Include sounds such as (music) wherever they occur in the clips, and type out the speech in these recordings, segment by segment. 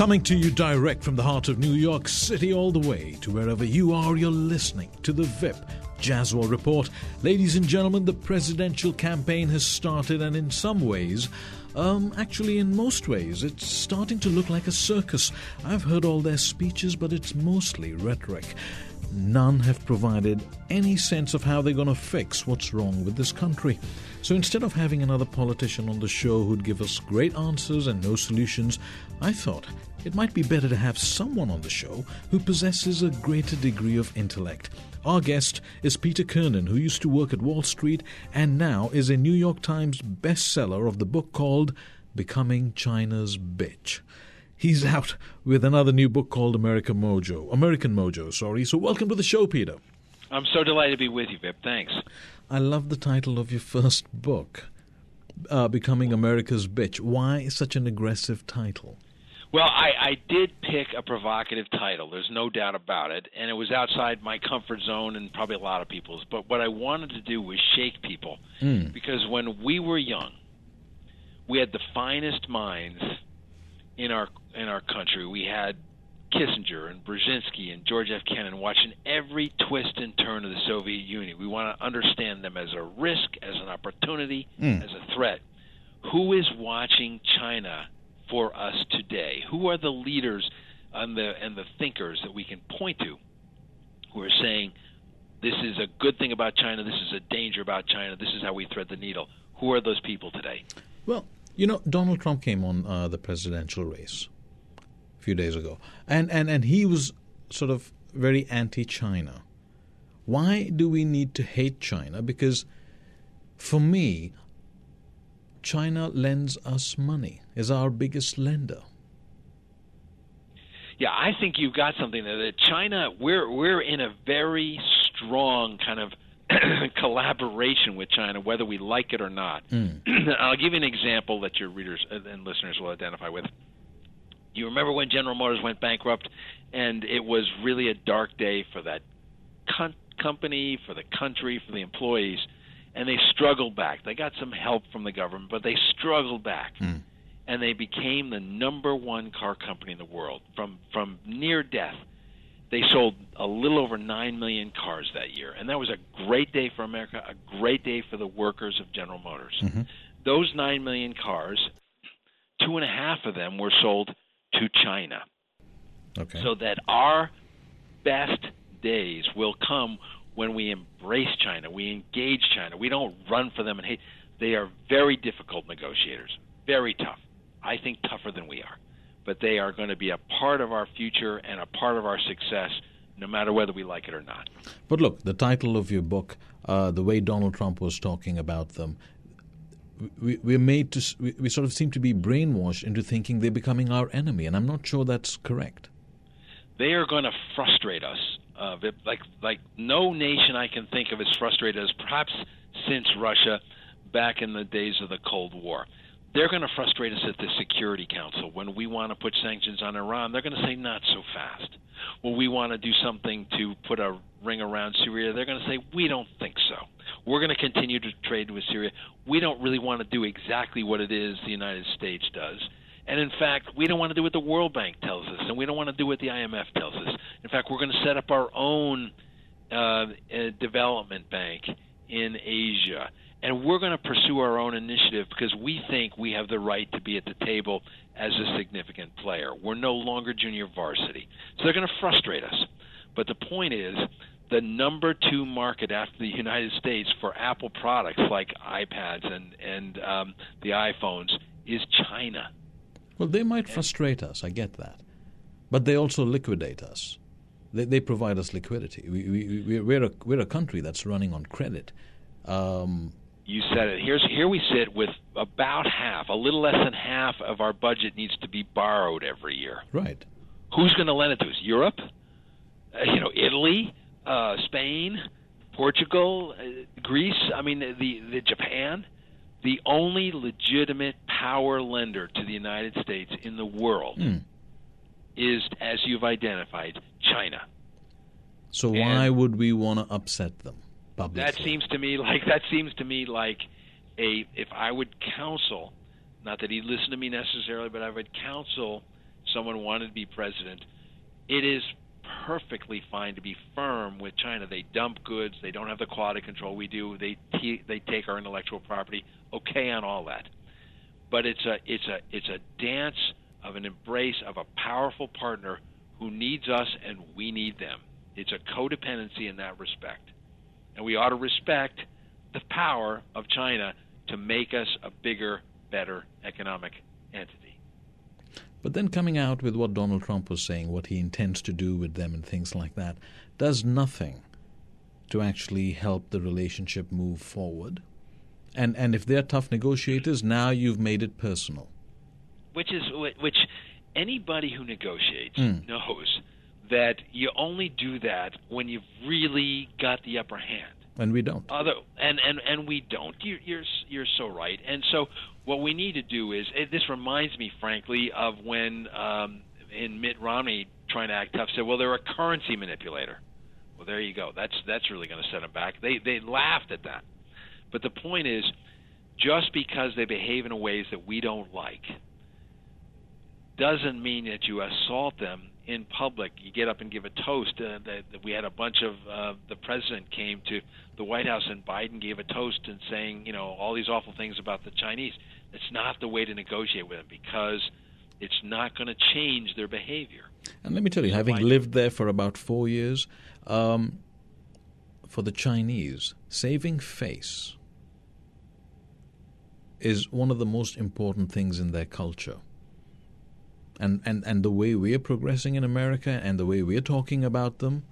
Coming to you direct from the heart of New York City, all the way to wherever you are, you're listening to the VIP Jazzwell Report. Ladies and gentlemen, the presidential campaign has started, and in some ways, um, actually, in most ways, it's starting to look like a circus. I've heard all their speeches, but it's mostly rhetoric. None have provided any sense of how they're going to fix what's wrong with this country. So instead of having another politician on the show who'd give us great answers and no solutions, I thought it might be better to have someone on the show who possesses a greater degree of intellect. Our guest is Peter Kiernan, who used to work at Wall Street and now is a New York Times bestseller of the book called Becoming China's Bitch. He's out with another new book called American Mojo. American Mojo, sorry. So welcome to the show, Peter. I'm so delighted to be with you, Vip. Thanks. I love the title of your first book, uh, Becoming America's Bitch. Why such an aggressive title? Well, I, I did pick a provocative title. There's no doubt about it, and it was outside my comfort zone and probably a lot of people's. But what I wanted to do was shake people, mm. because when we were young, we had the finest minds in our in our country. We had Kissinger and Brzezinski and George F. Kennan watching every twist and turn of the Soviet Union. We want to understand them as a risk, as an opportunity, mm. as a threat. Who is watching China for us today? Who are the leaders and the and the thinkers that we can point to who are saying this is a good thing about China, this is a danger about China, this is how we thread the needle? Who are those people today? Well, you know, Donald Trump came on uh, the presidential race a few days ago, and, and, and he was sort of very anti China. Why do we need to hate China? Because for me, China lends us money, is our biggest lender. Yeah, I think you've got something there. That China, we're we're in a very strong kind of (clears throat) collaboration with China, whether we like it or not. Mm. (clears throat) I'll give you an example that your readers and listeners will identify with. You remember when General Motors went bankrupt, and it was really a dark day for that con- company, for the country, for the employees, and they struggled back. They got some help from the government, but they struggled back. Mm. And they became the number one car company in the world from from near death they sold a little over 9 million cars that year. And that was a great day for America, a great day for the workers of General Motors. Mm-hmm. Those 9 million cars, two and a half of them were sold to China. Okay. So that our best days will come when we embrace China, we engage China. We don't run for them and hate. They are very difficult negotiators, very tough. I think tougher than we are but they are going to be a part of our future and a part of our success no matter whether we like it or not. But look, the title of your book, uh, the way Donald Trump was talking about them, we, we're made to, we, we sort of seem to be brainwashed into thinking they're becoming our enemy, and I'm not sure that's correct. They are going to frustrate us. Uh, like like no nation I can think of has frustrated us, perhaps since Russia back in the days of the Cold War they're going to frustrate us at the Security Council. When we want to put sanctions on Iran, they're going to say not so fast. When we want to do something to put a ring around Syria, they're going to say we don't think so. We're going to continue to trade with Syria. We don't really want to do exactly what it is the United States does. And in fact, we don't want to do what the World Bank tells us, and we don't want to do what the IMF tells us. In fact, we're going to set up our own uh, uh development bank in Asia and we're going to pursue our own initiative because we think we have the right to be at the table as a significant player. We're no longer junior varsity. So they're going to frustrate us. But the point is, the number two market after the United States for Apple products like iPads and, and um, the iPhones is China. Well, they might frustrate us, I get that. But they also liquidate us. They, they provide us liquidity. We, we, we're, a, we're a country that's running on credit. Um, you said it. Here's here we sit with about half, a little less than half of our budget needs to be borrowed every year. Right. Who's going to lend it to us? Europe, uh, you know, Italy, uh, Spain, Portugal, uh, Greece. I mean, the the Japan. The only legitimate power lender to the United States in the world mm. is, as you've identified, China. So why would we want to upset them? publicly. That seems to me like that seems to me like a if I would counsel, not that he'd listen to me necessarily, but I would counsel someone wanted to be president, it is perfectly fine to be firm with China. They dump goods. They don't have the quality control we do. They t- they take our intellectual property. Okay on all that, but it's a it's a it's a dance of an embrace of a powerful partner who needs us and we need them. It's a codependency in that respect, and we ought to respect the power of China to make us a bigger, better economic entity. But then coming out with what Donald Trump was saying, what he intends to do with them and things like that, does nothing to actually help the relationship move forward. And and if they're tough negotiators, now you've made it personal. Which is which anybody who negotiates Mm. knows that you only do that when you've really got the upper hand. And we don't. Other and and and we don't. You're you're you're so right. And so what we need to do is this reminds me, frankly, of when um, in Mitt Romney trying to act tough said, "Well, they're a currency manipulator." Well, there you go. That's that's really going to set them back. They they laughed at that. But the point is, just because they behave in ways that we don't like, doesn't mean that you assault them in public. You get up and give a toast. Uh, that, that we had a bunch of uh, the president came to the White House and Biden gave a toast and saying, you know, all these awful things about the Chinese. It's not the way to negotiate with them because it's not going to change their behavior. And let me tell you, having lived there for about four years, um, for the Chinese, saving face is one of the most important things in their culture. And, and, and the way we're progressing in America and the way we're talking about them,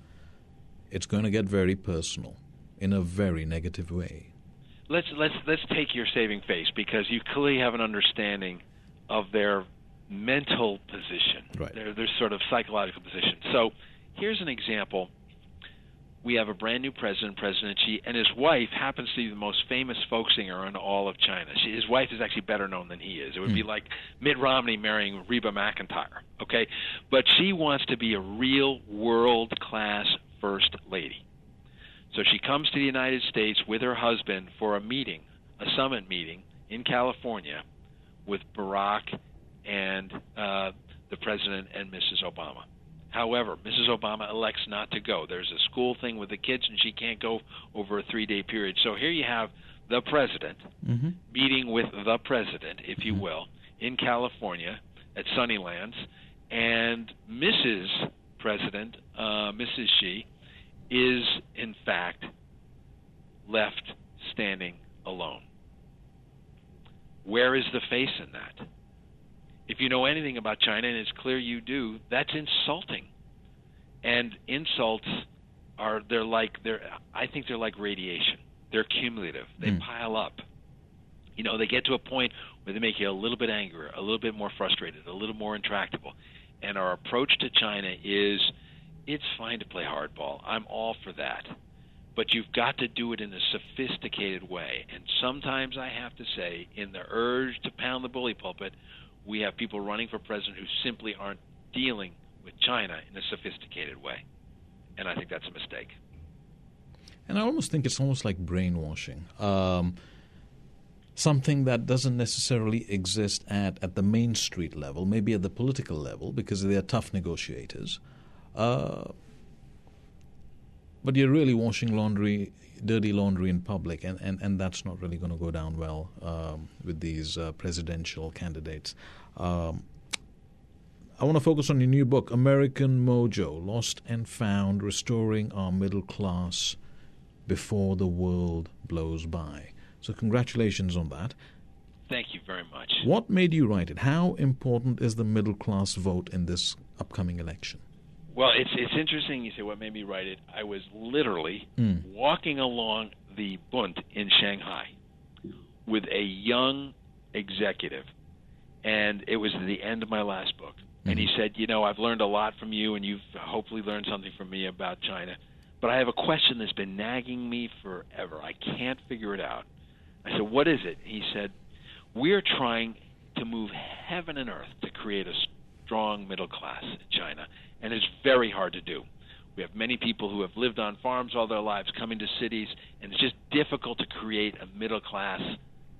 it's going to get very personal in a very negative way. Let's let's let's take your saving face because you clearly have an understanding of their mental position, Right. their their sort of psychological position. So here's an example. We have a brand new president, President Xi, and his wife happens to be the most famous folk singer in all of China. She, his wife is actually better known than he is. It would be hmm. like Mitt Romney marrying Reba McEntire, okay? But she wants to be a real world class first lady. So she comes to the United States with her husband for a meeting, a summit meeting in California with Barack and uh, the President and Mrs. Obama. However, Mrs. Obama elects not to go. There's a school thing with the kids, and she can't go over a three day period. So here you have the President Mm-hmm. meeting with the President, if you will, in California at Sunnylands, and Mrs. President, uh, Mrs. Xi, is in fact left standing alone. Where is the face in that? If you know anything about China, and it's clear you do, that's insulting. And insults are they're like they're I think they're like radiation. They're cumulative. They Mm. pile up. You know, they get to a point where they make you a little bit angrier, a little bit more frustrated, a little more intractable. And our approach to China is it's fine to play hardball. I'm all for that. But you've got to do it in a sophisticated way. And sometimes I have to say, in the urge to pound the bully pulpit, we have people running for president who simply aren't dealing with China in a sophisticated way. And I think that's a mistake. And I almost think it's almost like brainwashing. Um, something that doesn't necessarily exist at, at the main street level, maybe at the political level, because they are tough negotiators. Uh, but you're really washing laundry, dirty laundry in public, and, and, and that's not really going to go down well um, with these uh, presidential candidates. Um, I want to focus on your new book, American Mojo Lost and Found Restoring Our Middle Class Before the World Blows By. So, congratulations on that. Thank you very much. What made you write it? How important is the middle class vote in this upcoming election? Well, it's it's interesting you say what made me write it. I was literally Mm. walking along the Bund in Shanghai with a young executive, and it was the end of my last book. And he said, "You know, I've learned a lot from you, and you've hopefully learned something from me about China. But I have a question that's been nagging me forever. I can't figure it out." I said, "What is it?" He said, "We're trying to move heaven and earth to create a strong middle class in China, and it's very hard to do. We have many people who have lived on farms all their lives coming to cities, and it's just difficult to create a middle class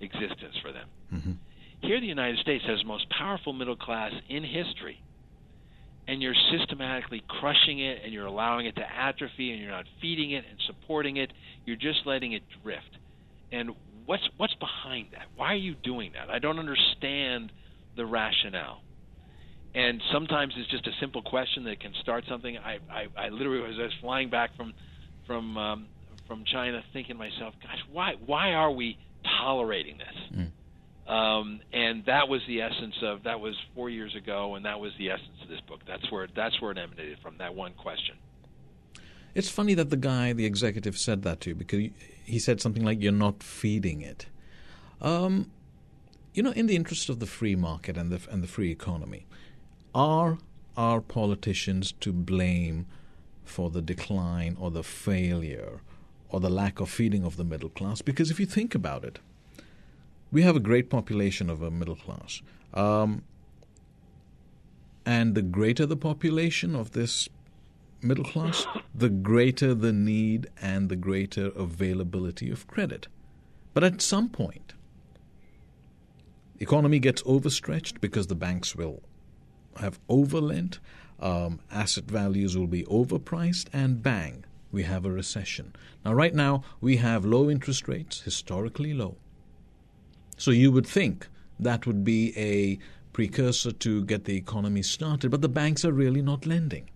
existence for them. Mhm. Here, the United States has the most powerful middle class in history, and you're systematically crushing it and you're allowing it to atrophy and you're not feeding it and supporting it. You're just letting it drift. And what's what's behind that? Why are you doing that? I don't understand the rationale. And sometimes it's just a simple question that can start something. I I, I literally was, I was flying back from from um, from China, thinking to myself, "Gosh, why why are we tolerating this?" Mm. Um, and that was the essence of that was four years ago, and that was the essence of this book. That's where that's where it emanated from. That one question. It's funny that the guy, the executive, said that to you because he said something like, "You're not feeding it." Um, you know, in the interest of the free market and the and the free economy, are our politicians to blame for the decline or the failure or the lack of feeding of the middle class? Because if you think about it, we have a great population of a middle class. Um, and the greater the population of this middle class, the greater the need and the greater availability of credit. But at some point, the economy gets overstretched because the banks will have overlent, um, asset values will be overpriced, and bang, we have a recession. Now, right now, we have low interest rates, historically low. So you would think that would be a precursor to get the economy started, but the banks are really not lending.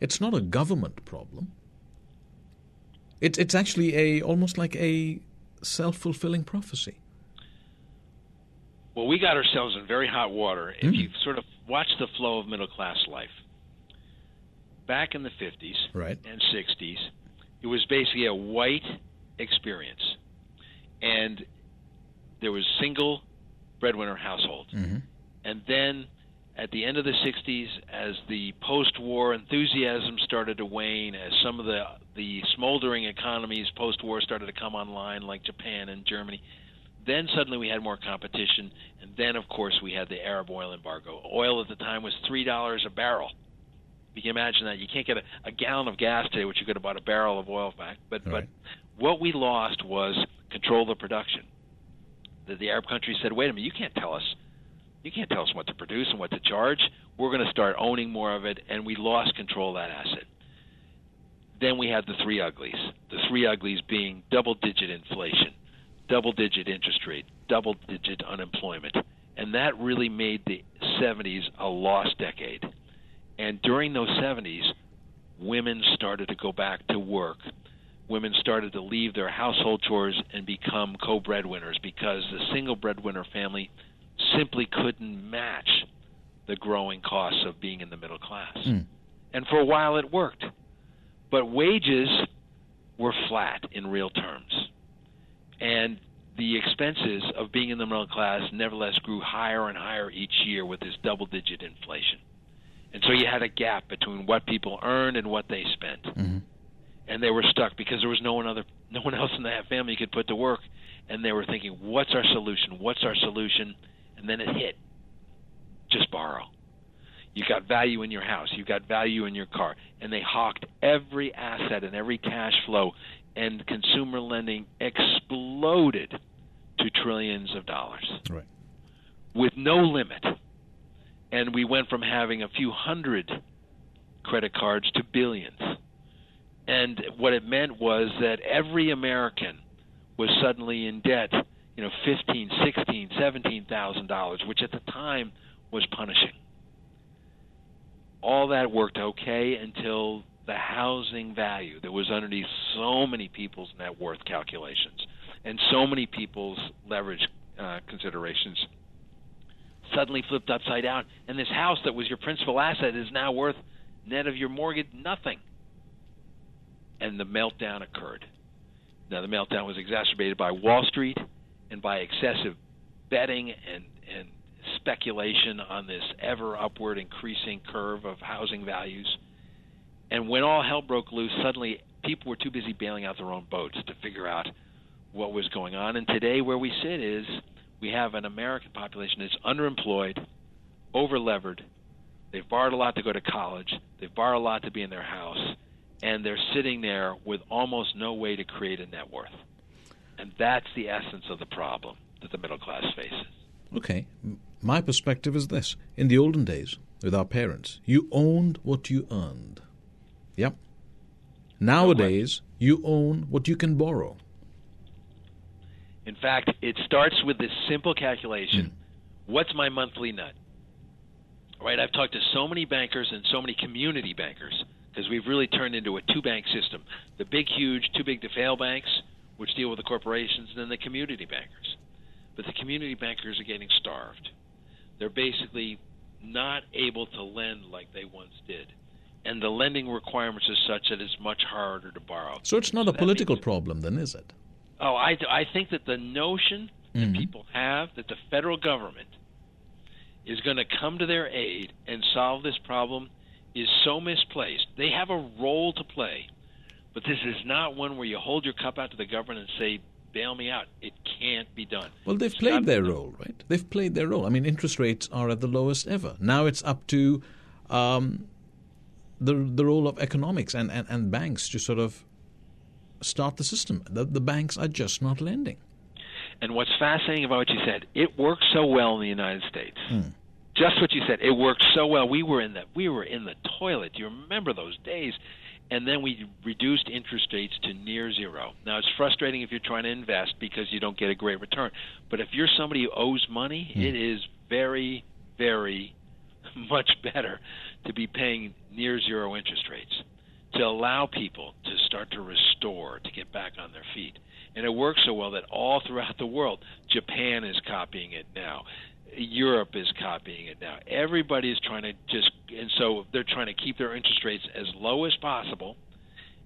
It's not a government problem. It, it's actually a almost like a self-fulfilling prophecy. Well, we got ourselves in very hot water. If mm. you sort of watch the flow of middle class life, back in the 50s right. and 60s, it was basically a white experience. And there was single breadwinner households. Mm-hmm. And then at the end of the 60s, as the post-war enthusiasm started to wane, as some of the the smoldering economies post-war started to come online, like Japan and Germany, then suddenly we had more competition, and then of course we had the Arab oil embargo. Oil at the time was three dollars a barrel. You can imagine that you can't get a, a gallon of gas today, which you could have bought a barrel of oil back. But right. but what we lost was control of production the, the Arab countries said, "Wait a minute, you can't tell us, you can't tell us what to produce and what to charge. We're going to start owning more of it," and we lost control of that asset. Then we had the three uglies. The three uglies being double-digit inflation, double-digit interest rate, double-digit unemployment, and that really made the 70s a lost decade. And during those 70s, women started to go back to work women started to leave their household chores and become co-breadwinners because the single breadwinner family simply couldn't match the growing costs of being in the middle class. Mm. And for a while it worked. But wages were flat in real terms. And the expenses of being in the middle class nevertheless grew higher and higher each year with this double digit inflation. And so you had a gap between what people earned and what they spent. Mm-hmm. And they were stuck because there was no one other (laughs) no one else in that family could put to work. And they were thinking what's our solution? What's our solution? And then it hit. Just borrow. You got value in your house. You got value in your car. And they hawked every asset and every cash flow and consumer lending exploded to trillions of dollars right. with no limit and we went from having a few hundred credit cards to billions and what it meant was that every American was suddenly in debt, you know, fifteen, sixteen, seventeen thousand dollars, which at the time was punishing. All that worked okay until the housing value that was underneath so many people's net worth calculations and so many people's leverage uh, considerations suddenly flipped upside down, and this house that was your principal asset is now worth net of your mortgage nothing and the meltdown occurred. Now, the meltdown was exacerbated by Wall Street and by excessive betting and, and speculation on this ever upward increasing curve of housing values. And when all hell broke loose, suddenly people were too busy bailing out their own boats to figure out what was going on. And today, where we sit is we have an American population that's underemployed, overlevered. They've borrowed a lot to go to college. They've borrowed a lot to be in their house and they're sitting there with almost no way to create a net worth. And that's the essence of the problem that the middle class faces. Okay. My perspective is this. In the olden days, with our parents. You owned what you earned. Yep. Nowadays, you own what you can borrow. In fact, it starts with this simple calculation mm. what's my monthly nut? Right? I've talked to so many bankers and so many community bankers because we've really turned into a two bank system the big, huge, too big to fail banks, which deal with the corporations, and then the community bankers. But the community bankers are getting starved. They're basically not able to lend like they once did. And the lending requirements are such that it's much harder to borrow. So it's not so a political problem, then, is it? Oh, I, I think that the notion that mm-hmm. people have that the federal government is going to come to their aid and solve this problem is so misplaced. They have a role to play, but this is not one where you hold your cup out to the government and say, bail me out. It can't be done. Well, they've it's played their role, right? They've played their role. I mean, interest rates are at the lowest ever. Now it's up to um, the the role of economics and, and, and banks to sort of start the system. The, the banks are just not lending. And what's fascinating about what you said, it works so well in the United States. Mm. Just what you said, it worked so well. We were in the we were in the toilet. Do you remember those days? and then we reduced interest rates to near zero. Now it's frustrating if you're trying to invest because you don't get a great return. But if you're somebody who owes money, mm. it is very, very (laughs) much better to be paying near zero interest rates to allow people to start to restore, to get back on their feet. And it works so well that all throughout the world, Japan is copying it now. Europe is copying it now. Everybody is trying to just, and so they're trying to keep their interest rates as low as possible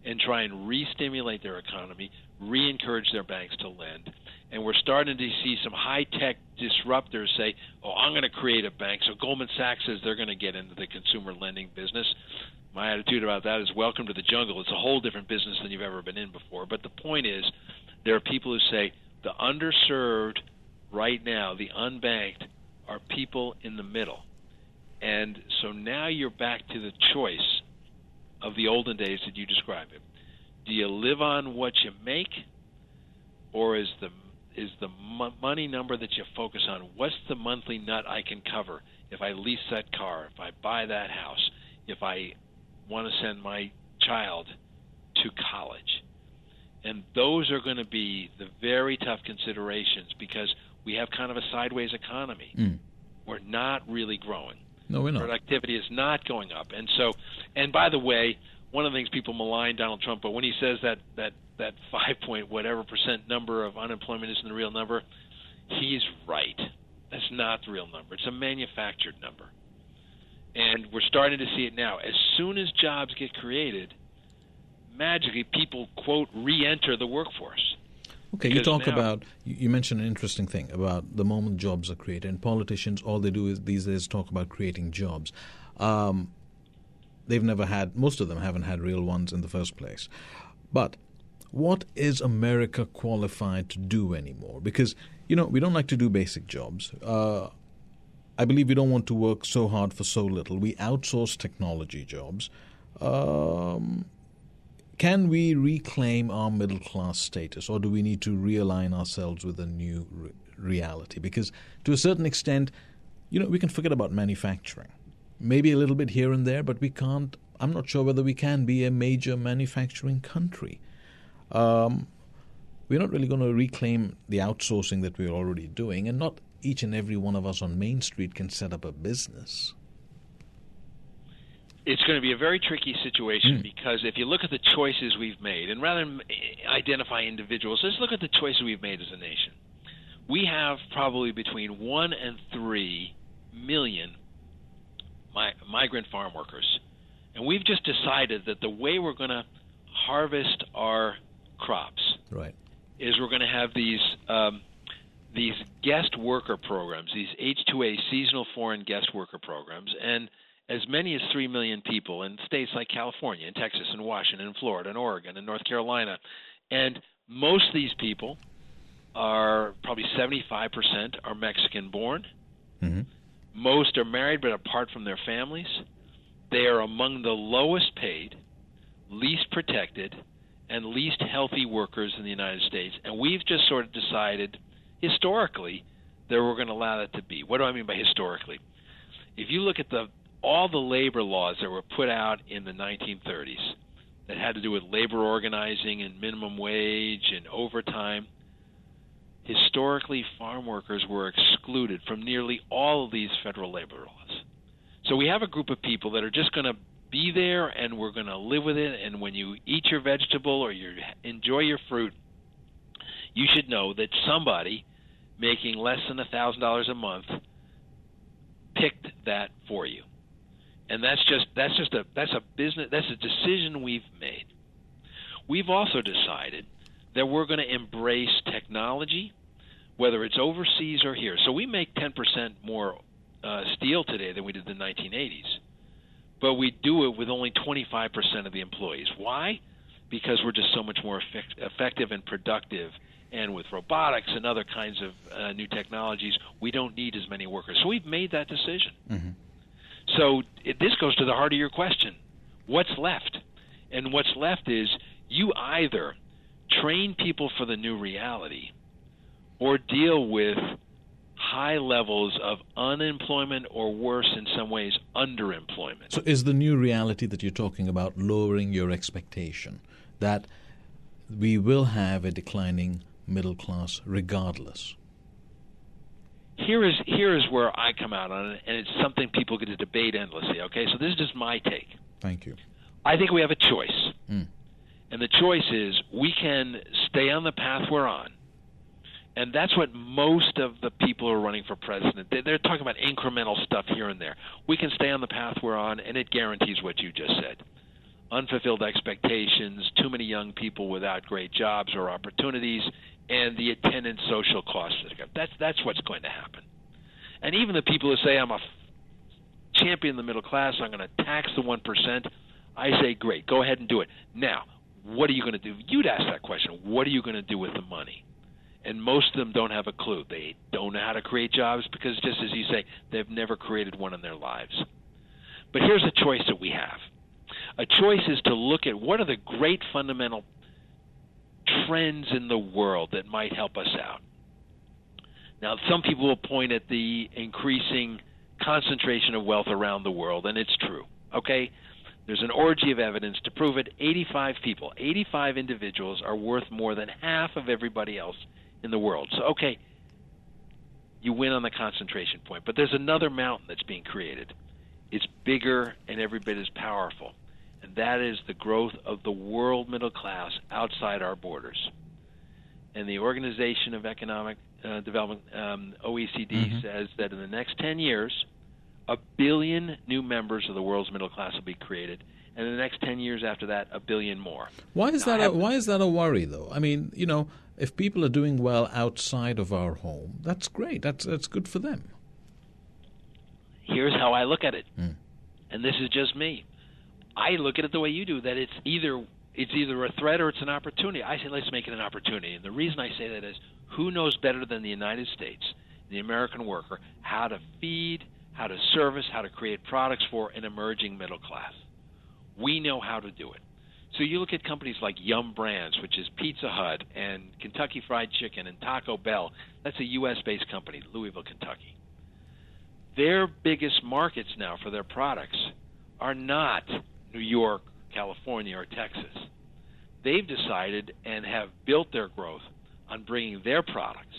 and try and re stimulate their economy, re encourage their banks to lend. And we're starting to see some high tech disruptors say, oh, I'm going to create a bank. So Goldman Sachs says they're going to get into the consumer lending business. My attitude about that is welcome to the jungle. It's a whole different business than you've ever been in before. But the point is, there are people who say the underserved right now, the unbanked, are people in the middle. And so now you're back to the choice of the olden days that you describe it. Do you live on what you make, or is the is the money number that you focus on? What's the monthly nut I can cover if I lease that car, if I buy that house, if I want to send my child to college? And those are going to be the very tough considerations because we have kind of a sideways economy. Mm. We're not really growing. No, we're not. Productivity is not going up. And so, and by the way, one of the things people malign Donald Trump, but when he says that that that five point whatever percent number of unemployment isn't the real number, he's right. That's not the real number. It's a manufactured number. And we're starting to see it now. As soon as jobs get created, magically people quote re-enter the workforce. Okay, you talk now, about you mentioned an interesting thing about the moment jobs are created, and politicians all they do is these days talk about creating jobs. Um, they've never had most of them haven't had real ones in the first place. But what is America qualified to do anymore? Because you know we don't like to do basic jobs. Uh, I believe we don't want to work so hard for so little. We outsource technology jobs. Um, can we reclaim our middle class status, or do we need to realign ourselves with a new re- reality? Because to a certain extent, you know, we can forget about manufacturing, maybe a little bit here and there, but we can't. I'm not sure whether we can be a major manufacturing country. Um, we're not really going to reclaim the outsourcing that we're already doing, and not each and every one of us on Main Street can set up a business it's going to be a very tricky situation mm. because if you look at the choices we've made, and rather than identify individuals, let's look at the choices we've made as a nation. We have probably between one and three million mi- migrant farm workers, and we've just decided that the way we're going to harvest our crops right. is we're going to have these um, these guest worker programs, these H-2A seasonal foreign guest worker programs, and as many as 3 million people in states like California and Texas and Washington and Florida and Oregon and North Carolina. And most of these people are probably 75% are Mexican born. Mm-hmm. Most are married but apart from their families. They are among the lowest paid, least protected, and least healthy workers in the United States. And we've just sort of decided historically that we're going to allow that to be. What do I mean by historically? If you look at the all the labor laws that were put out in the 1930s that had to do with labor organizing and minimum wage and overtime, historically farm workers were excluded from nearly all of these federal labor laws. So we have a group of people that are just going to be there and we're going to live with it and when you eat your vegetable or you enjoy your fruit, you should know that somebody making less than a $1000 a month picked that for you and that's just that's just a that's a business that's a decision we've made. We've also decided that we're going to embrace technology, whether it's overseas or here. So we make 10% more uh, steel today than we did in the 1980s, but we do it with only 25% of the employees. Why? Because we're just so much more effect- effective and productive. And with robotics and other kinds of uh, new technologies, we don't need as many workers. So we've made that decision. Mm-hmm. So it, this goes to the heart of your question. What's left? And what's left is you either train people for the new reality or deal with high levels of unemployment or worse in some ways underemployment. So is the new reality that you're talking about lowering your expectation that we will have a declining middle class regardless? here is here is where I come out on it, and it's something people get to debate endlessly. Okay, so this is just my take. Thank you. I think we have a choice, mm. And the choice is we can stay on the path we're on, and that's what most of the people who are running for president they're talking about incremental stuff here and there. We can stay on the path we're on, and it guarantees what you just said. Unfulfilled expectations, too many young people without great jobs or opportunities, and the attendant social costs. That's that's what's going to happen. And even the people who say I'm a champion of the middle class, I'm going to tax the one percent. I say, great, go ahead and do it. Now, what are you going to do? You'd ask that question. What are you going to do with the money? And most of them don't have a clue. They don't know how to create jobs because, just as you say, they've never created one in their lives. But here's a choice that we have. A choice is to look at what are the great fundamental trends in the world that might help us out. Now, some people will point at the increasing concentration of wealth around the world, and it's true. Okay? There's an orgy of evidence to prove it. 85 people, 85 individuals are worth more than half of everybody else in the world. So, okay, you win on the concentration point. But there's another mountain that's being created. It's bigger and every bit as powerful and that is the growth of the world middle class outside our borders. And the Organization of Economic uh, Development, um, OECD, mm-hmm. says that in the next 10 years, a billion new members of the world's middle class will be created, and in the next 10 years after that, a billion more. Why is now, that? A, why is that a worry, though? I mean, you know, if people are doing well outside of our home, that's great. That's that's good for them. Here's how I look at it, mm. and this is just me. I look at it the way you do that it's either it's either a threat or it's an opportunity. I say let's make it an opportunity. And the reason I say that is who knows better than the United States, the American worker, how to feed, how to service, how to create products for an emerging middle class. We know how to do it. So you look at companies like Yum Brands, which is Pizza Hut and Kentucky Fried Chicken and Taco Bell. That's a U.S. based company, Louisville, Kentucky. Their biggest markets now for their products are not New York, California, or Texas. They've decided and have built their growth on bringing their products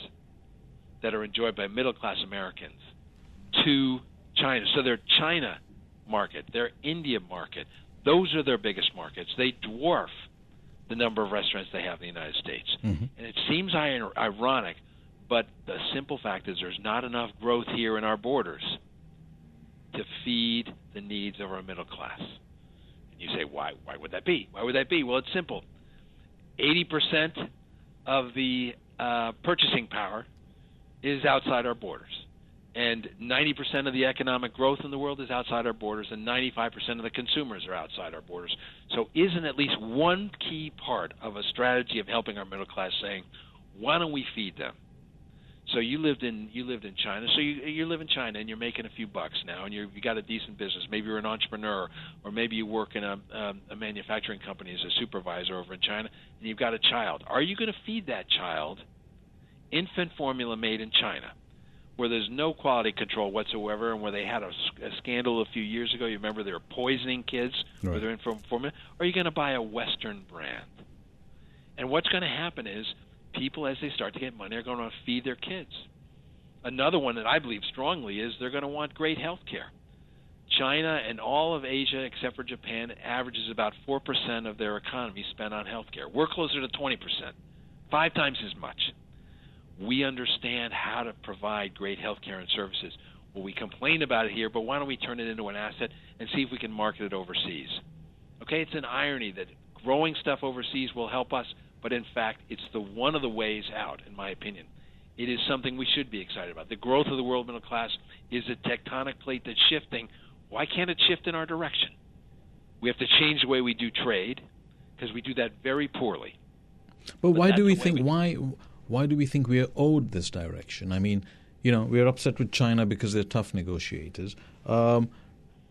that are enjoyed by middle class Americans to China. So their China market, their India market, those are their biggest markets. They dwarf the number of restaurants they have in the United States. Mm-hmm. And it seems ironic, but the simple fact is there's not enough growth here in our borders to feed the needs of our middle class. And you say, why? Why would that be? Why would that be? Well, it's simple. 80% of the uh, purchasing power is outside our borders. And 90% of the economic growth in the world is outside our borders, and 95% of the consumers are outside our borders. So, isn't at least one key part of a strategy of helping our middle class saying, why don't we feed them? So you lived in you lived in China. So you you live in China and you're making a few bucks now, and you you got a decent business. Maybe you're an entrepreneur, or maybe you work in a um, a manufacturing company as a supervisor over in China, and you've got a child. Are you going to feed that child infant formula made in China, where there's no quality control whatsoever, and where they had a, a scandal a few years ago. You remember they were poisoning kids right. with their infant formula. Are you going to buy a Western brand? And what's going to happen is people, as they start to get money, are going to feed their kids. Another one that I believe strongly is they're going to want great health care. China and all of Asia, except for Japan, averages about 4% of their economy spent on health care. We're closer to 20%, five times as much. We understand how to provide great health care and services. Well, we complain about it here, but why don't we turn it into an asset and see if we can market it overseas? Okay, it's an irony that growing stuff overseas will help us, but in fact, it's the one of the ways out, in my opinion. It is something we should be excited about. The growth of the world middle class is a tectonic plate that's shifting. Why can't it shift in our direction? We have to change the way we do trade because we do that very poorly. But, but why do we think we why why do we think we are owed this direction? I mean, you know, we're upset with China because they're tough negotiators. Um,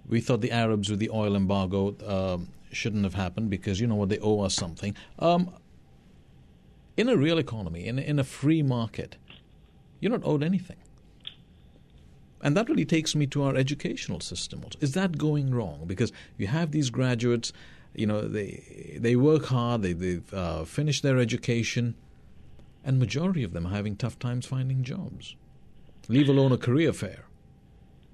we thought the Arabs with the oil embargo um, shouldn't have happened because you know what they owe us something. Um, in a real economy, in in a free market, you're not owed anything. And that really takes me to our educational system. Is that going wrong? Because you have these graduates, you know, they they work hard, they they've uh, finished their education, and majority of them are having tough times finding jobs. Leave alone a career fair.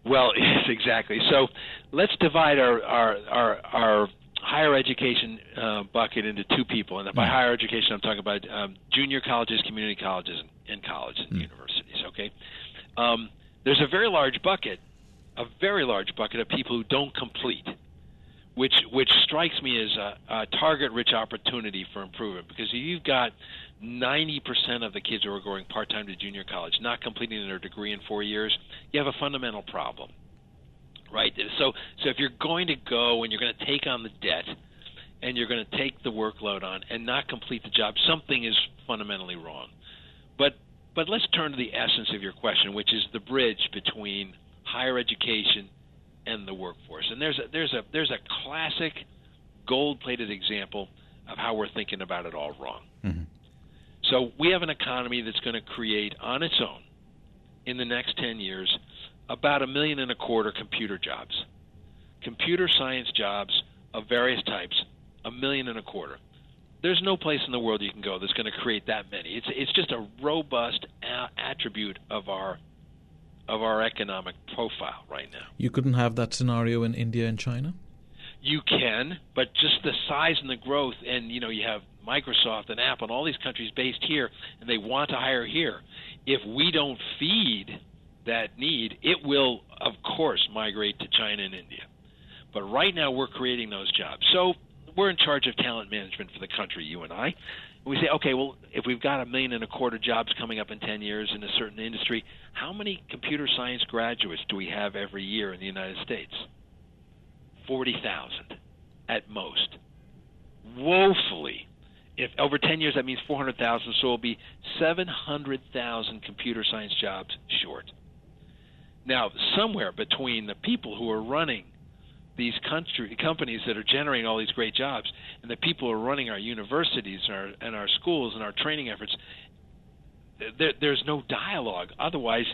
Well, (laughs) yes, exactly. So let's divide our our our, our higher education uh, bucket into two people, and by mm. higher education, I'm talking about um, junior colleges, community colleges, and, colleges and mm. universities. Okay, um, there's a very large bucket, a very large bucket of people who don't complete, which which strikes me as a, a target-rich opportunity for improvement because you've got 90% of the kids who are going part-time to junior college not completing their degree in four years, you have a fundamental problem right? So so if you're going to go and you're going to take on the debt and you're going to take the workload on and not complete the job, something is fundamentally wrong. But but let's turn to the essence of your question, which is the bridge between higher education and the workforce. And there's a there's a there's a classic gold-plated example of how we're thinking about it all wrong. Mm-hmm. So we have an economy that's going to create on its own in the next 10 years about a million and a quarter computer jobs. Computer science jobs of various types, a million and a quarter. There's no place in the world you can go that's going to create that many. It's it's just a robust a- attribute of our of our economic profile right now. You couldn't have that scenario in India and China? You can, but just the size and the growth and you know you have Microsoft and Apple and all these countries based here and they want to hire here. If we don't feed that need, it will, of course, migrate to China and India. But right now, we're creating those jobs. So we're in charge of talent management for the country, you and I. we say, okay, well, if we've got a million and a quarter jobs coming up in 10 years in a certain industry, how many computer science graduates do we have every year in the United States? 40,000 at most. Woefully. If over 10 years, that means 400,000, so it'll be 700,000 computer science jobs short. Now, somewhere between the people who are running these country companies that are generating all these great jobs and the people who are running our universities and our, and our schools and our training efforts, there, there's no dialogue. Otherwise,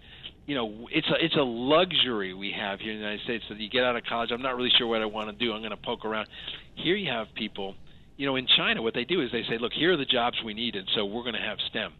you know, it's a it's a luxury we have here in the United States that you get out of college. I'm not really sure what I want to do. I'm going to poke around. Here you have people, you know, in China, what they do is they say, look, here are the jobs we need, and so we're going to have STEM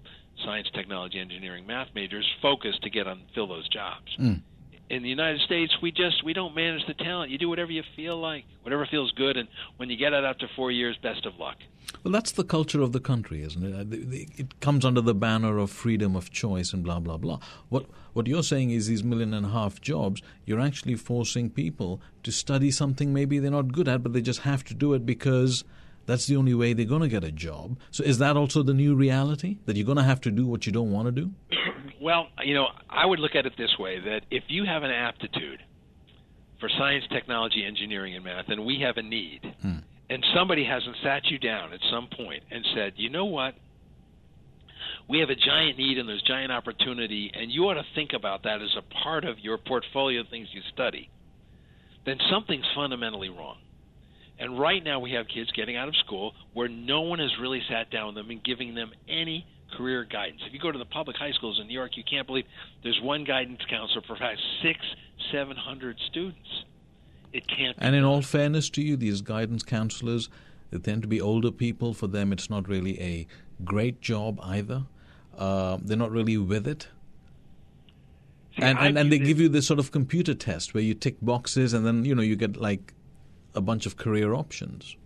science, technology, engineering, math majors focused to get on fill those jobs. Mm. In the United States, we just we don't manage the talent. You do whatever you feel like, whatever feels good, and when you get it after four years, best of luck. Well, that's the culture of the country, isn't it? Uh, it comes under the banner of freedom of choice and blah blah blah. What what you're saying is these million and a half jobs, you're actually forcing people to study something maybe they're not good at, but they just have to do it because that's the only way they're going to get a job. So is that also the new reality that you're going to have to do what you don't want to do? (coughs) Well, you know, I would look at it this way that if you have an aptitude for science, technology, engineering, and math, and we have a need, hmm. and somebody hasn't sat you down at some point and said, you know what? We have a giant need and there's giant opportunity, and you ought to think about that as a part of your portfolio of things you study, then something's fundamentally wrong. And right now we have kids getting out of school where no one has really sat down with them and giving them any career guidance. If you go to the public high schools in New York, you can't believe there's one guidance counselor for six, seven hundred students. It can't. and in all fairness to you, these guidance counselors they tend to be older people. For them, it's not really a great job either. Uh, they're not really with it. See, and and, and they give you this sort of computer test where you tick boxes and then you know you get like a bunch of career options.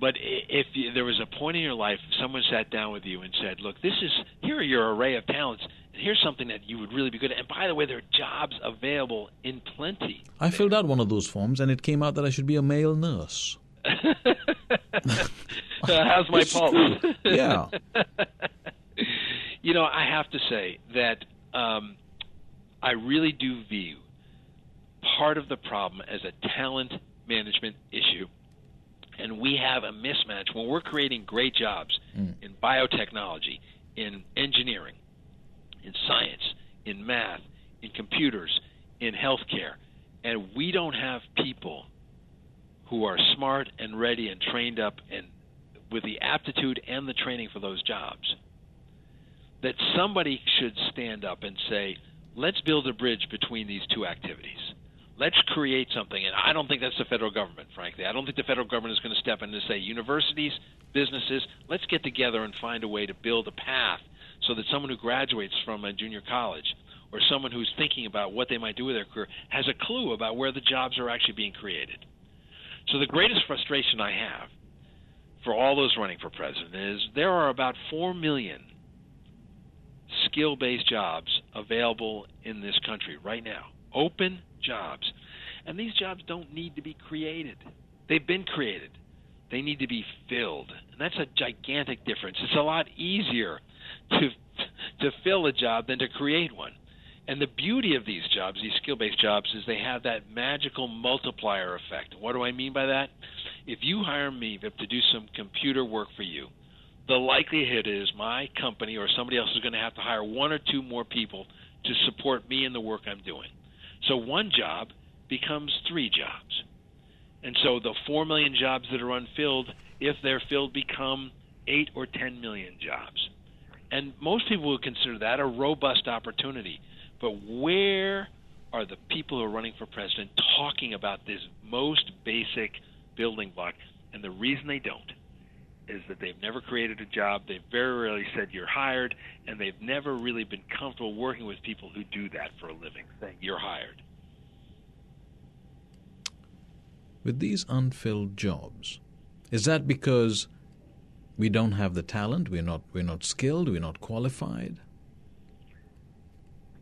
But if you, there was a point in your life, someone sat down with you and said, "Look, this is here are your array of talents. And here's something that you would really be good at. And by the way, there are jobs available in plenty." I filled out one of those forms and it came out that I should be a male nurse. (laughs) How's my pulse? (laughs) Yeah. (laughs) you know, I have to say that um, I really do view part of the problem as a talent management issue. And we have a mismatch when we're creating great jobs mm. in biotechnology, in engineering, in science, in math, in computers, in healthcare, and we don't have people who are smart and ready and trained up and with the aptitude and the training for those jobs that somebody should stand up and say, let's build a bridge between these two activities. Let's create something. And I don't think that's the federal government, frankly. I don't think the federal government is going to step in and say, universities, businesses, let's get together and find a way to build a path so that someone who graduates from a junior college or someone who's thinking about what they might do with their career has a clue about where the jobs are actually being created. So the greatest frustration I have for all those running for president is there are about 4 million skill based jobs available in this country right now. Open jobs. And these jobs don't need to be created, they've been created. They need to be filled. And that's a gigantic difference. It's a lot easier to to fill a job than to create one. And the beauty of these jobs, these skill based jobs, is they have that magical multiplier effect. What do I mean by that? If you hire me, to do some computer work for you, the likelihood is my company or somebody else is going to have to hire one or two more people to support me in the work I'm doing. So one job becomes three jobs. And so the 4 million jobs that are unfilled, if they're filled, become 8 or 10 million jobs. And most people would consider that a robust opportunity. But where are the people who are running for president talking about this most basic building block? And the reason they don't is that they've never created a job, they've very rarely said you're hired, and they've never really been comfortable working with people who do that for a living, saying you're hired. With these unfilled jobs, is that because we don't have the talent, we're not we're not skilled, we're not qualified?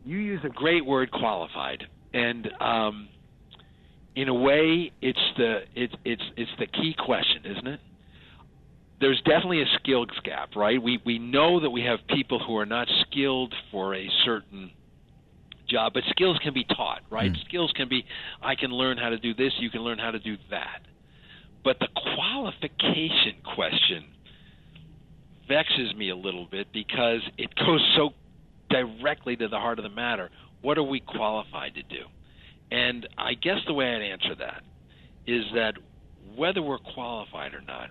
You use a great word, qualified, and um, in a way, it's the it's it's it's the key question, isn't it? There's definitely a skills gap, right? We we know that we have people who are not skilled for a certain job, but skills can be taught, right? Hmm. Skills can be I can learn how to do this, you can learn how to do that. But the qualification question vexes me a little bit because it goes so directly to the heart of the matter. What are we qualified to do? And I guess the way I'd answer that is that whether we're qualified or not,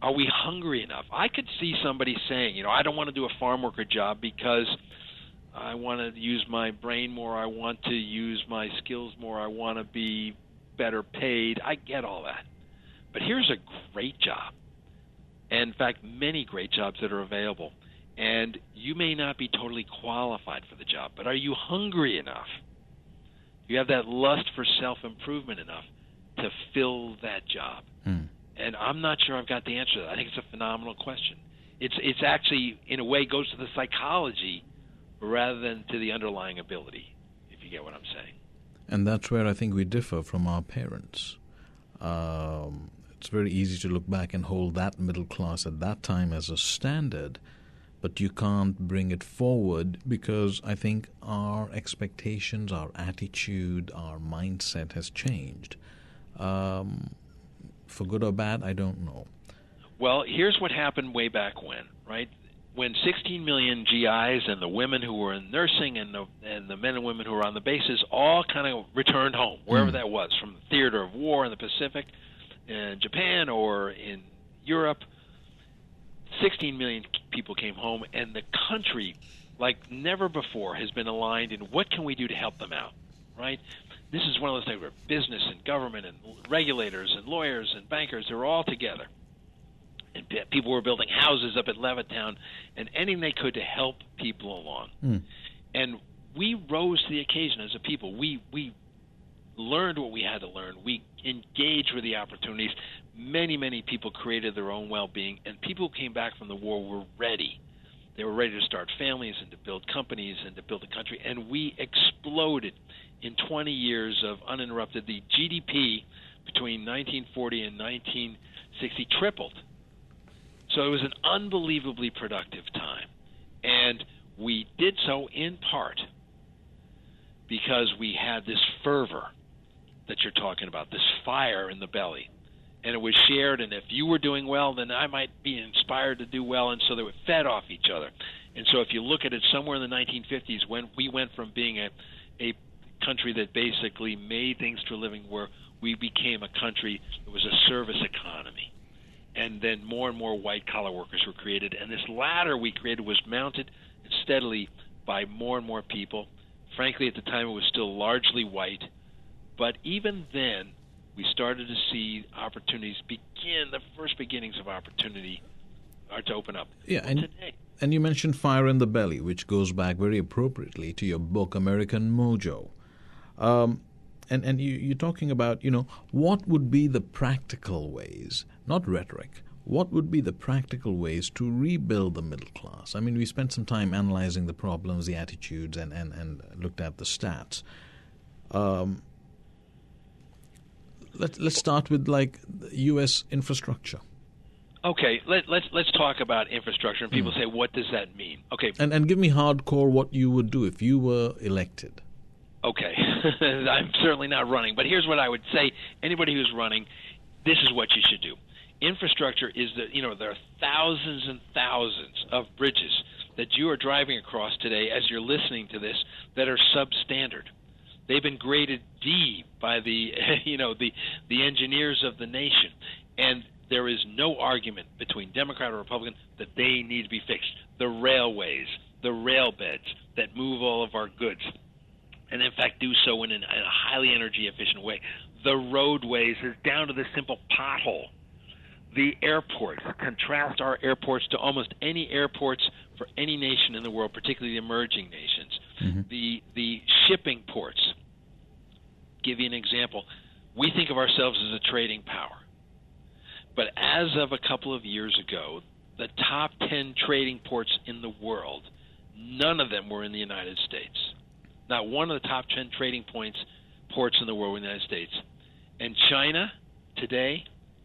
are we hungry enough? I could see somebody saying, you know, I don't want to do a farm worker job because I want to use my brain more, I want to use my skills more, I want to be better paid. I get all that. But here's a great job. And in fact, many great jobs that are available. And you may not be totally qualified for the job, but are you hungry enough? Do you have that lust for self improvement enough to fill that job? Hmm. And I'm not sure I've got the answer to that. I think it's a phenomenal question. It's it's actually in a way goes to the psychology rather than to the underlying ability, if you get what I'm saying. And that's where I think we differ from our parents. Um, it's very easy to look back and hold that middle class at that time as a standard, but you can't bring it forward because I think our expectations, our attitude, our mindset has changed. Um, for good or bad, I don't know. Well, here's what happened way back when, right? When 16 million GIs and the women who were in nursing and the and the men and women who were on the bases all kind of returned home, wherever Mm. that was, from the theater of war in the Pacific, in Japan or in Europe. 16 million people came home, and the country, like never before, has been aligned in what can we do to help them out, right? This is one of those things where business and government and regulators and lawyers and bankers are all together. And people were building houses up at Levittown and anything they could to help people along. Mm. And we rose to the occasion as a people. We we learned what we had to learn. We engaged with the opportunities. Many, many people created their own well being, and people who came back from the war were ready. They were ready to start families and to build companies and to build a country, and we exploded in 20 years of uninterrupted. The GDP between 1940 and 1960 tripled. So it was an unbelievably productive time. And we did so in part because we had this fervor that you're talking about, this fire in the belly. And it was shared, and if you were doing well, then I might be inspired to do well, and so they were fed off each other. And so if you look at it somewhere in the 1950s, when we went from being a, a country that basically made things for a living where we became a country that was a service economy. And then more and more white collar workers were created. And this ladder we created was mounted steadily by more and more people. Frankly, at the time, it was still largely white. But even then, we started to see opportunities begin, the first beginnings of opportunity are to open up. Yeah, and, today, and you mentioned Fire in the Belly, which goes back very appropriately to your book, American Mojo. Um, and and you, you're talking about, you know, what would be the practical ways, not rhetoric, what would be the practical ways to rebuild the middle class? I mean, we spent some time analyzing the problems, the attitudes, and, and, and looked at the stats. Um, let, let's start with like U.S. infrastructure. Okay, let, let's let's talk about infrastructure. And people mm. say, what does that mean? Okay, and and give me hardcore what you would do if you were elected. Okay, (laughs) I'm certainly not running, but here's what I would say: anybody who's running, this is what you should do. Infrastructure is that you know there are thousands and thousands of bridges that you are driving across today as you're listening to this that are substandard. They've been graded D by the (laughs) you know the the engineers of the nation, and there is no argument between Democrat or Republican that they need to be fixed. The railways, the rail beds that move all of our goods, and in fact do so in, an, in a highly energy efficient way. The roadways is down to the simple pothole. The airports contrast our airports to almost any airports for any nation in the world, particularly the emerging nations. Mm-hmm. The the shipping ports. Give you an example. We think of ourselves as a trading power. But as of a couple of years ago, the top 10 trading ports in the world, none of them were in the United States. Not one of the top 10 trading points ports in the world in the United States. And China today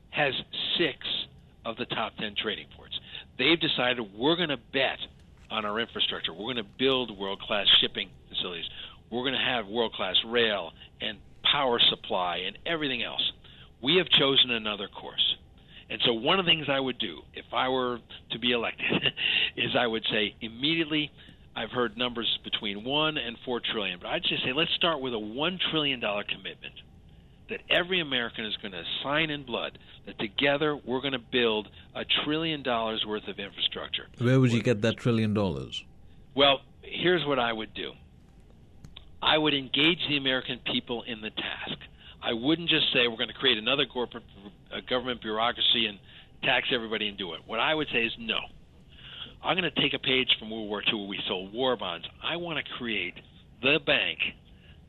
has six of the top 10 trading ports. They've decided we're going to bet on our infrastructure. We're going to build world class shipping facilities. We're going to have world class rail and power supply and everything else. We have chosen another course. And so, one of the things I would do if I were to be elected (laughs) is I would say immediately I've heard numbers between one and four trillion, but I'd just say let's start with a one trillion dollar commitment that every American is going to sign in blood that together we're going to build a trillion dollars worth of infrastructure. Where would you get that trillion dollars? Well, here's what I would do. I would engage the American people in the task. I wouldn't just say we're going to create another corporate uh, government bureaucracy and tax everybody and do it. What I would say is no. I'm going to take a page from World War II where we sold war bonds. I want to create the bank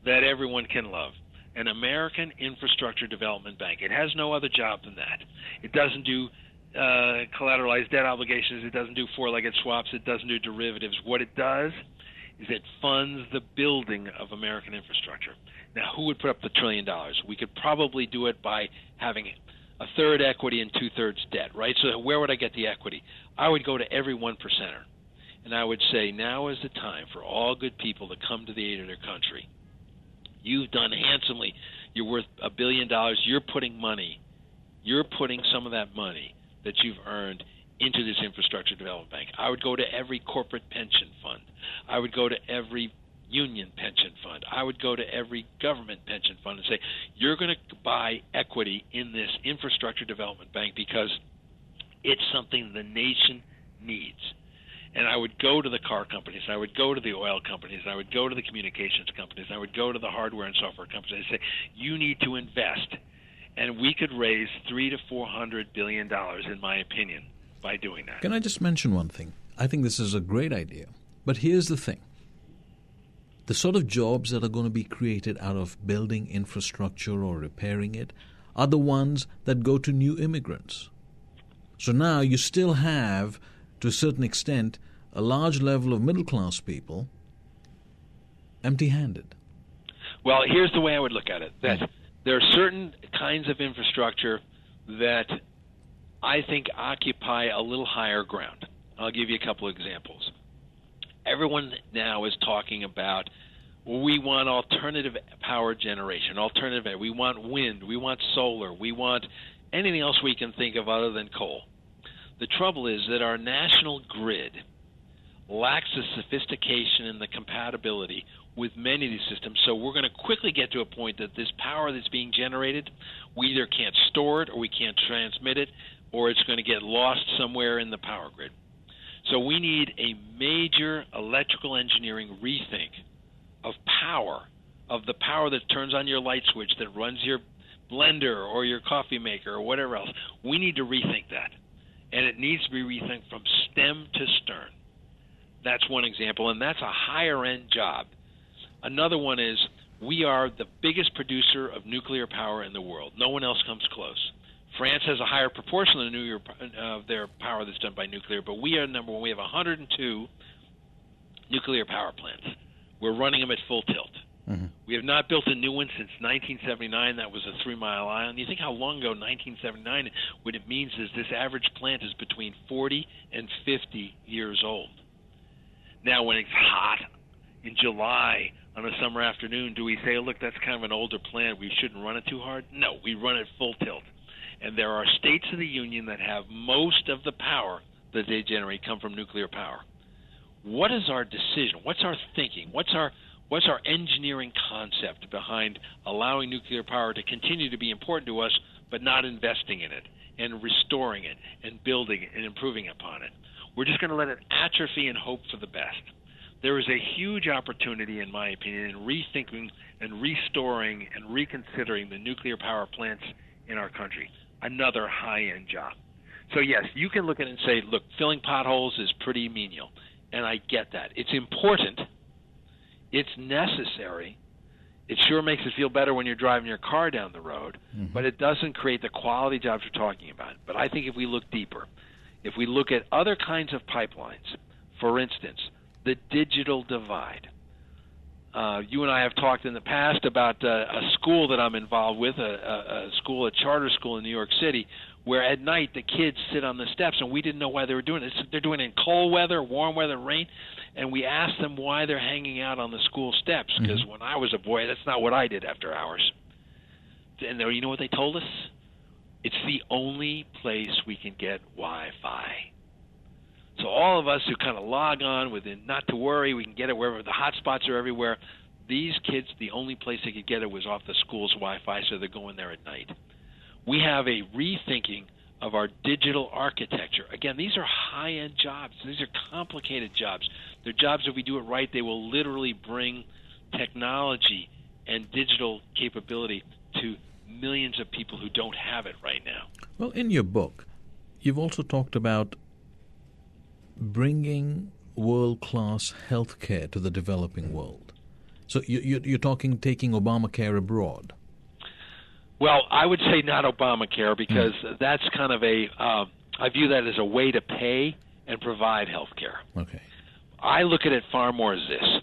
that everyone can love an American Infrastructure Development Bank. It has no other job than that. It doesn't do uh, collateralized debt obligations. It doesn't do four-legged swaps. It doesn't do derivatives. What it does is it funds the building of American infrastructure. Now, who would put up the trillion dollars? We could probably do it by having a third equity and two thirds debt, right? So where would I get the equity? I would go to every one percenter, and I would say now is the time for all good people to come to the aid of their country. You've done handsomely. You're worth a billion dollars. You're putting money. You're putting some of that money that you've earned into this infrastructure development bank. I would go to every corporate pension fund. I would go to every union pension fund. I would go to every government pension fund and say, you're going to buy equity in this infrastructure development bank because it's something the nation needs. and I would go to the car companies, I would go to the oil companies, I would go to the communications companies, I would go to the hardware and software companies and say, you need to invest. And we could raise three to four hundred billion dollars, in my opinion, by doing that. Can I just mention one thing? I think this is a great idea. But here's the thing the sort of jobs that are going to be created out of building infrastructure or repairing it are the ones that go to new immigrants. So now you still have, to a certain extent, a large level of middle class people empty handed. Well, here's the way I would look at it that mm. there are certain kinds of infrastructure that I think occupy a little higher ground. I'll give you a couple of examples. Everyone now is talking about we want alternative power generation, alternative. We want wind, we want solar, we want anything else we can think of other than coal. The trouble is that our national grid lacks the sophistication and the compatibility with many of these systems. So we're going to quickly get to a point that this power that's being generated, we either can't store it or we can't transmit it, or it's going to get lost somewhere in the power grid. So we need a major electrical engineering rethink of power, of the power that turns on your light switch that runs your blender or your coffee maker or whatever else. We need to rethink that. And it needs to be rethinked from stem to stern. That's one example, and that's a higher end job. Another one is we are the biggest producer of nuclear power in the world. No one else comes close. France has a higher proportion of, nuclear, of their power that's done by nuclear, but we are number one. We have 102 nuclear power plants. We're running them at full tilt. Mm-hmm. We have not built a new one since 1979. That was a Three Mile Island. You think how long ago 1979? What it means is this average plant is between 40 and 50 years old. Now, when it's hot in July on a summer afternoon, do we say, oh, look, that's kind of an older plant. We shouldn't run it too hard? No, we run it full tilt. And there are states of the union that have most of the power that they generate come from nuclear power. What is our decision? What's our thinking? What's our what's our engineering concept behind allowing nuclear power to continue to be important to us, but not investing in it and restoring it and building it and improving upon it? We're just going to let it atrophy and hope for the best. There is a huge opportunity, in my opinion, in rethinking and restoring and reconsidering the nuclear power plants in our country. Another high end job. So, yes, you can look at it and say, look, filling potholes is pretty menial. And I get that. It's important, it's necessary. It sure makes it feel better when you're driving your car down the road, mm-hmm. but it doesn't create the quality jobs we're talking about. But I think if we look deeper, if we look at other kinds of pipelines, for instance, the digital divide. Uh, you and I have talked in the past about uh, a school that I'm involved with, a, a, a school, a charter school in New York City, where at night the kids sit on the steps, and we didn't know why they were doing it. They're doing it in cold weather, warm weather, rain, and we asked them why they're hanging out on the school steps. Because mm-hmm. when I was a boy, that's not what I did after hours. And you know what they told us? It's the only place we can get Wi-Fi. So all of us who kind of log on within, not to worry, we can get it wherever the hotspots are everywhere. These kids, the only place they could get it was off the school's Wi-Fi, so they're going there at night. We have a rethinking of our digital architecture. Again, these are high-end jobs. These are complicated jobs. They're jobs if we do it right, they will literally bring technology and digital capability to millions of people who don't have it right now. Well, in your book, you've also talked about bringing world class healthcare to the developing world. So you, are talking taking Obamacare abroad. Well, I would say not Obamacare because mm. that's kind of a. Uh, I view that as a way to pay and provide health care. Okay. I look at it far more as this: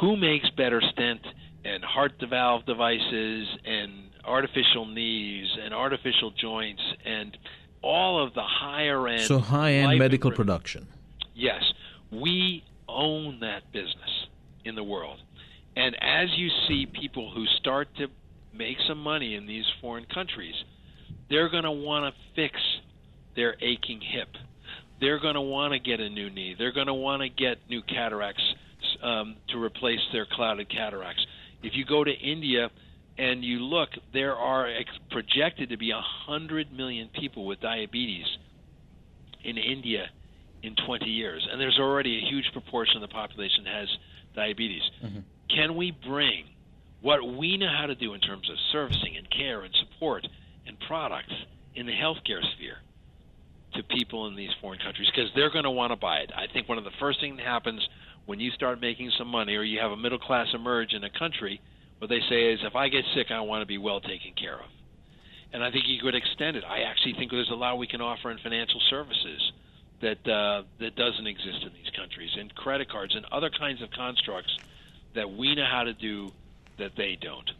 who makes better stent and heart valve devices and artificial knees and artificial joints and all of the higher end. So high end medical production. Yes, we own that business in the world, and as you see people who start to make some money in these foreign countries, they're going to want to fix their aching hip. They're going to want to get a new knee. They're going to want to get new cataracts um, to replace their clouded cataracts. If you go to India and you look, there are ex- projected to be 100 million people with diabetes in India in 20 years, and there's already a huge proportion of the population has diabetes. Mm-hmm. Can we bring what we know how to do in terms of servicing and care and support and products in the healthcare sphere to people in these foreign countries because they're going to want to buy it. I think one of the first things that happens when you start making some money or you have a middle class emerge in a country, what they say is, if I get sick, I want to be well taken care of. And I think you could extend it. I actually think there's a lot we can offer in financial services that uh, that doesn't exist in these countries, and credit cards and other kinds of constructs that we know how to do that they don't.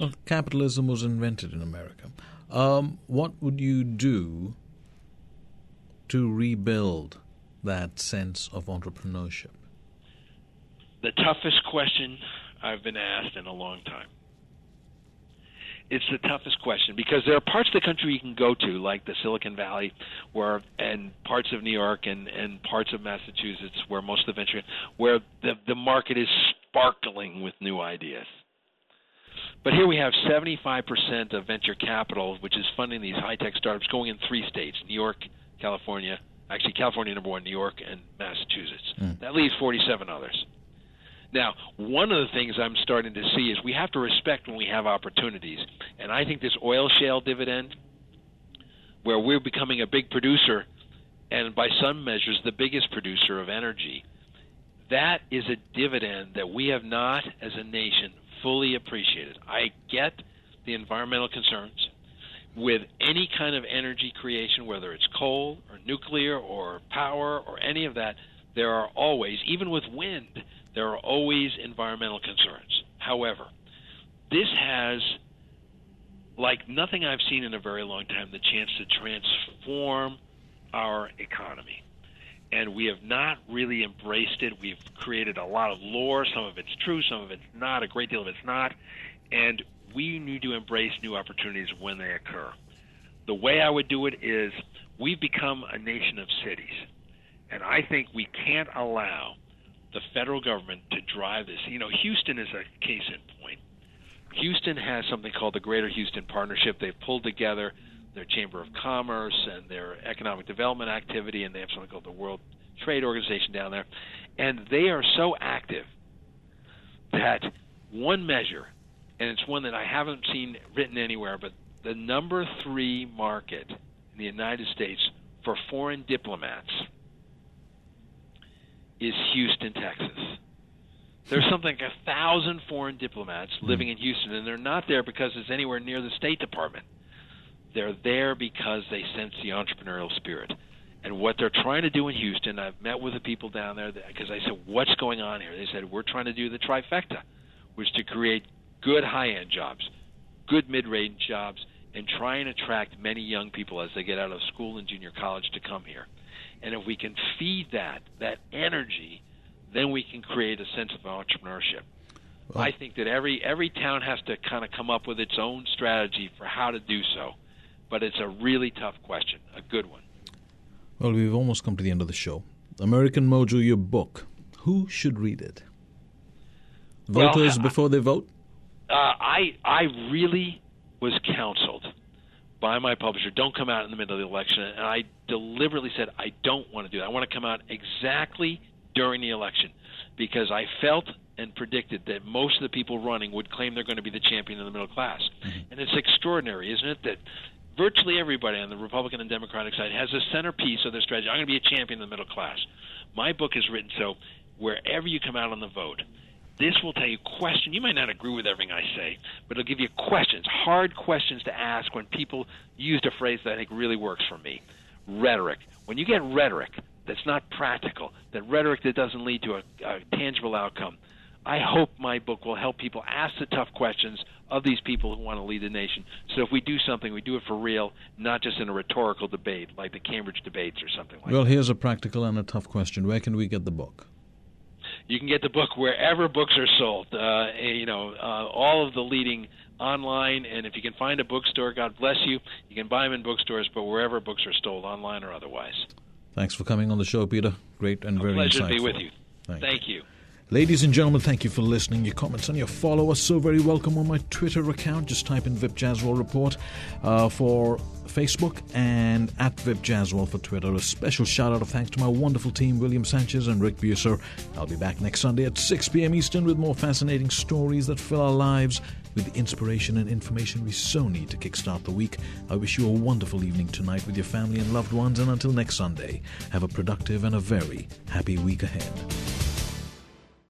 Well, capitalism was invented in America. Um, what would you do to rebuild that sense of entrepreneurship? The toughest question I've been asked in a long time. It's the toughest question because there are parts of the country you can go to, like the Silicon Valley, where and parts of New York and and parts of Massachusetts, where most of the venture, where the the market is sparkling with new ideas. But here we have 75% of venture capital, which is funding these high tech startups, going in three states New York, California, actually, California number one, New York, and Massachusetts. Mm. That leaves 47 others. Now, one of the things I'm starting to see is we have to respect when we have opportunities. And I think this oil shale dividend, where we're becoming a big producer, and by some measures, the biggest producer of energy, that is a dividend that we have not, as a nation, fully appreciated. I get the environmental concerns with any kind of energy creation, whether it's coal or nuclear or power or any of that. There are always, even with wind, there are always environmental concerns. However, this has, like nothing I've seen in a very long time, the chance to transform our economy and we have not really embraced it. We've created a lot of lore. Some of it's true, some of it's not. A great deal of it's not, and we need to embrace new opportunities when they occur. The way I would do it is we've become a nation of cities, and I think we can't allow the federal government to drive this. You know, Houston is a case in point. Houston has something called the Greater Houston Partnership. They've pulled together their Chamber of Commerce and their economic development activity, and they have something called the World Trade Organization down there. And they are so active that one measure, and it's one that I haven't seen written anywhere, but the number three market in the United States for foreign diplomats is Houston, Texas. There's something like a thousand foreign diplomats hmm. living in Houston, and they're not there because it's anywhere near the State Department. They're there because they sense the entrepreneurial spirit. And what they're trying to do in Houston, I've met with the people down there because I said, "What's going on here?" They said, "We're trying to do the trifecta, which is to create good high-end jobs, good mid-range jobs, and try and attract many young people as they get out of school and junior college to come here. And if we can feed that that energy, then we can create a sense of entrepreneurship. Well, I think that every every town has to kind of come up with its own strategy for how to do so but it's a really tough question, a good one. Well, we've almost come to the end of the show. American Mojo, your book. Who should read it? Voters well, I, before they vote? Uh, I I really was counseled by my publisher, don't come out in the middle of the election. And I deliberately said, I don't want to do that. I want to come out exactly during the election because I felt and predicted that most of the people running would claim they're going to be the champion of the middle class. Mm-hmm. And it's extraordinary, isn't it, that virtually everybody on the Republican and Democratic side has a centerpiece of their strategy. I'm going to be a champion of the middle class. My book is written so wherever you come out on the vote, this will tell you question. You might not agree with everything I say, but it'll give you questions, hard questions to ask when people used a phrase that I think really works for me. Rhetoric. When you get rhetoric that's not practical, that rhetoric that doesn't lead to a, a tangible outcome, I hope my book will help people ask the tough questions of these people who want to lead the nation. So if we do something, we do it for real, not just in a rhetorical debate like the Cambridge debates or something like well, that. Well, here's a practical and a tough question. Where can we get the book? You can get the book wherever books are sold. Uh, you know, uh, all of the leading online, and if you can find a bookstore, God bless you. You can buy them in bookstores, but wherever books are sold, online or otherwise. Thanks for coming on the show, Peter. Great and a very pleasure insightful. to be with you. Thank, Thank you. you. Ladies and gentlemen, thank you for listening. Your comments and your follow are so very welcome on my Twitter account. Just type in Vip Jaswal Report uh, for Facebook and at Vip Jaswal for Twitter. A special shout out of thanks to my wonderful team, William Sanchez and Rick Buser. I'll be back next Sunday at 6 p.m. Eastern with more fascinating stories that fill our lives with the inspiration and information we so need to kickstart the week. I wish you a wonderful evening tonight with your family and loved ones, and until next Sunday, have a productive and a very happy week ahead.